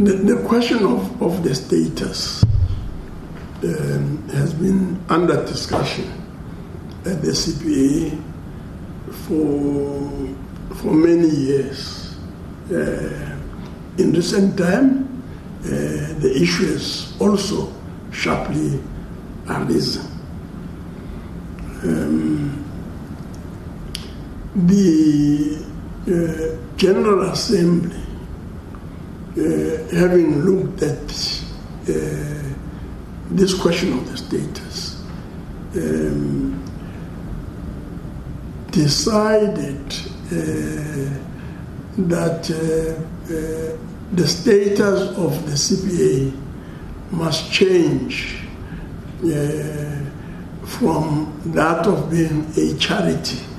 The, the question of, of the status um, has been under discussion at the CPA for, for many years. Uh, in recent time, uh, the issue has also sharply arisen. Um, the uh, General Assembly, uh, having looked at uh, this question of the status, um, decided uh, that uh, uh, the status of the CPA must change from that of being a charity uh,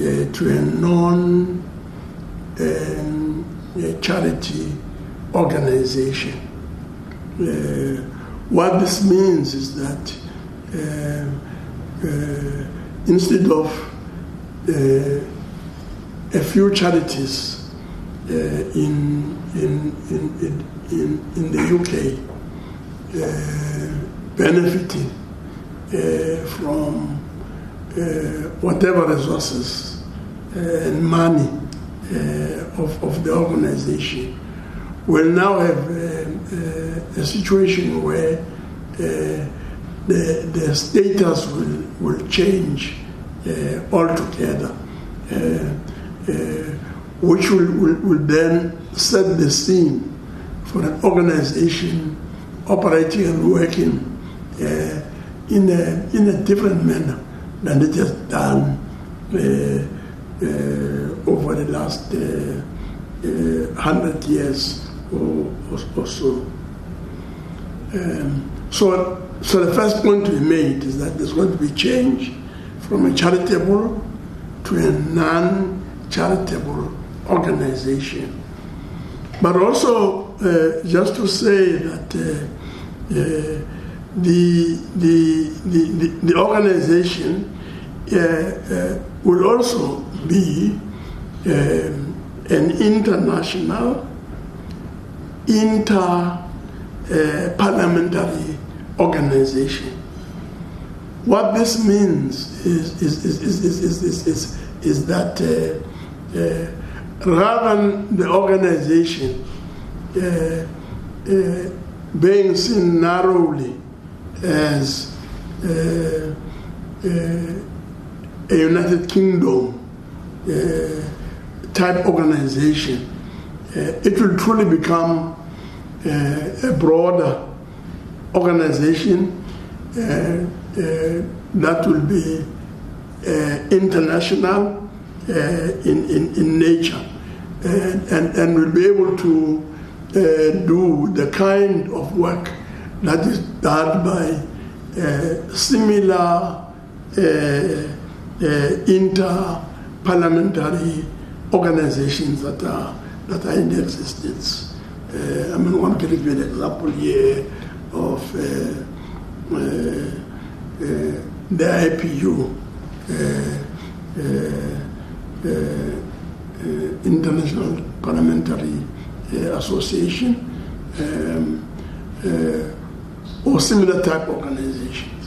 to a non um, charity organization. Uh, what this means is that uh, uh instead of uh, a few charities uh, in, in, in, in, in the UK benefiting from whatever resources and money of, of the organization. Will now have uh, a situation where uh, the, the status will, will change uh, altogether, uh, uh, which will, will, will then set the scene for an organization operating and working uh, in, a, in a different manner than it has done uh, uh, over the last hundred years or, or, or so. Um, so. So the first point be made is that there's going to be change from a charitable to a non-charitable organization. But also, uh, just to say that uh, uh, the, the, the, the, organization uh, uh, will also be um, an international, inter-parliamentary uh, organization. What this means is, is, is, is, is, is, is, is that uh, uh, rather than the organization uh, uh being seen narrowly as uh, uh, a United Kingdom uh, type organization, uh, it will truly become uh, a broader organization uh, that will be uh, international uh, in, in, in nature and, and, will be able to do the kind of work that is done by similar inter parliamentary organizations that are, that are in existence. Uh, I mean, one can give an example here of uh, uh, uh, the IPU, uh, uh, International Parliamentary Association, um, or similar type organization.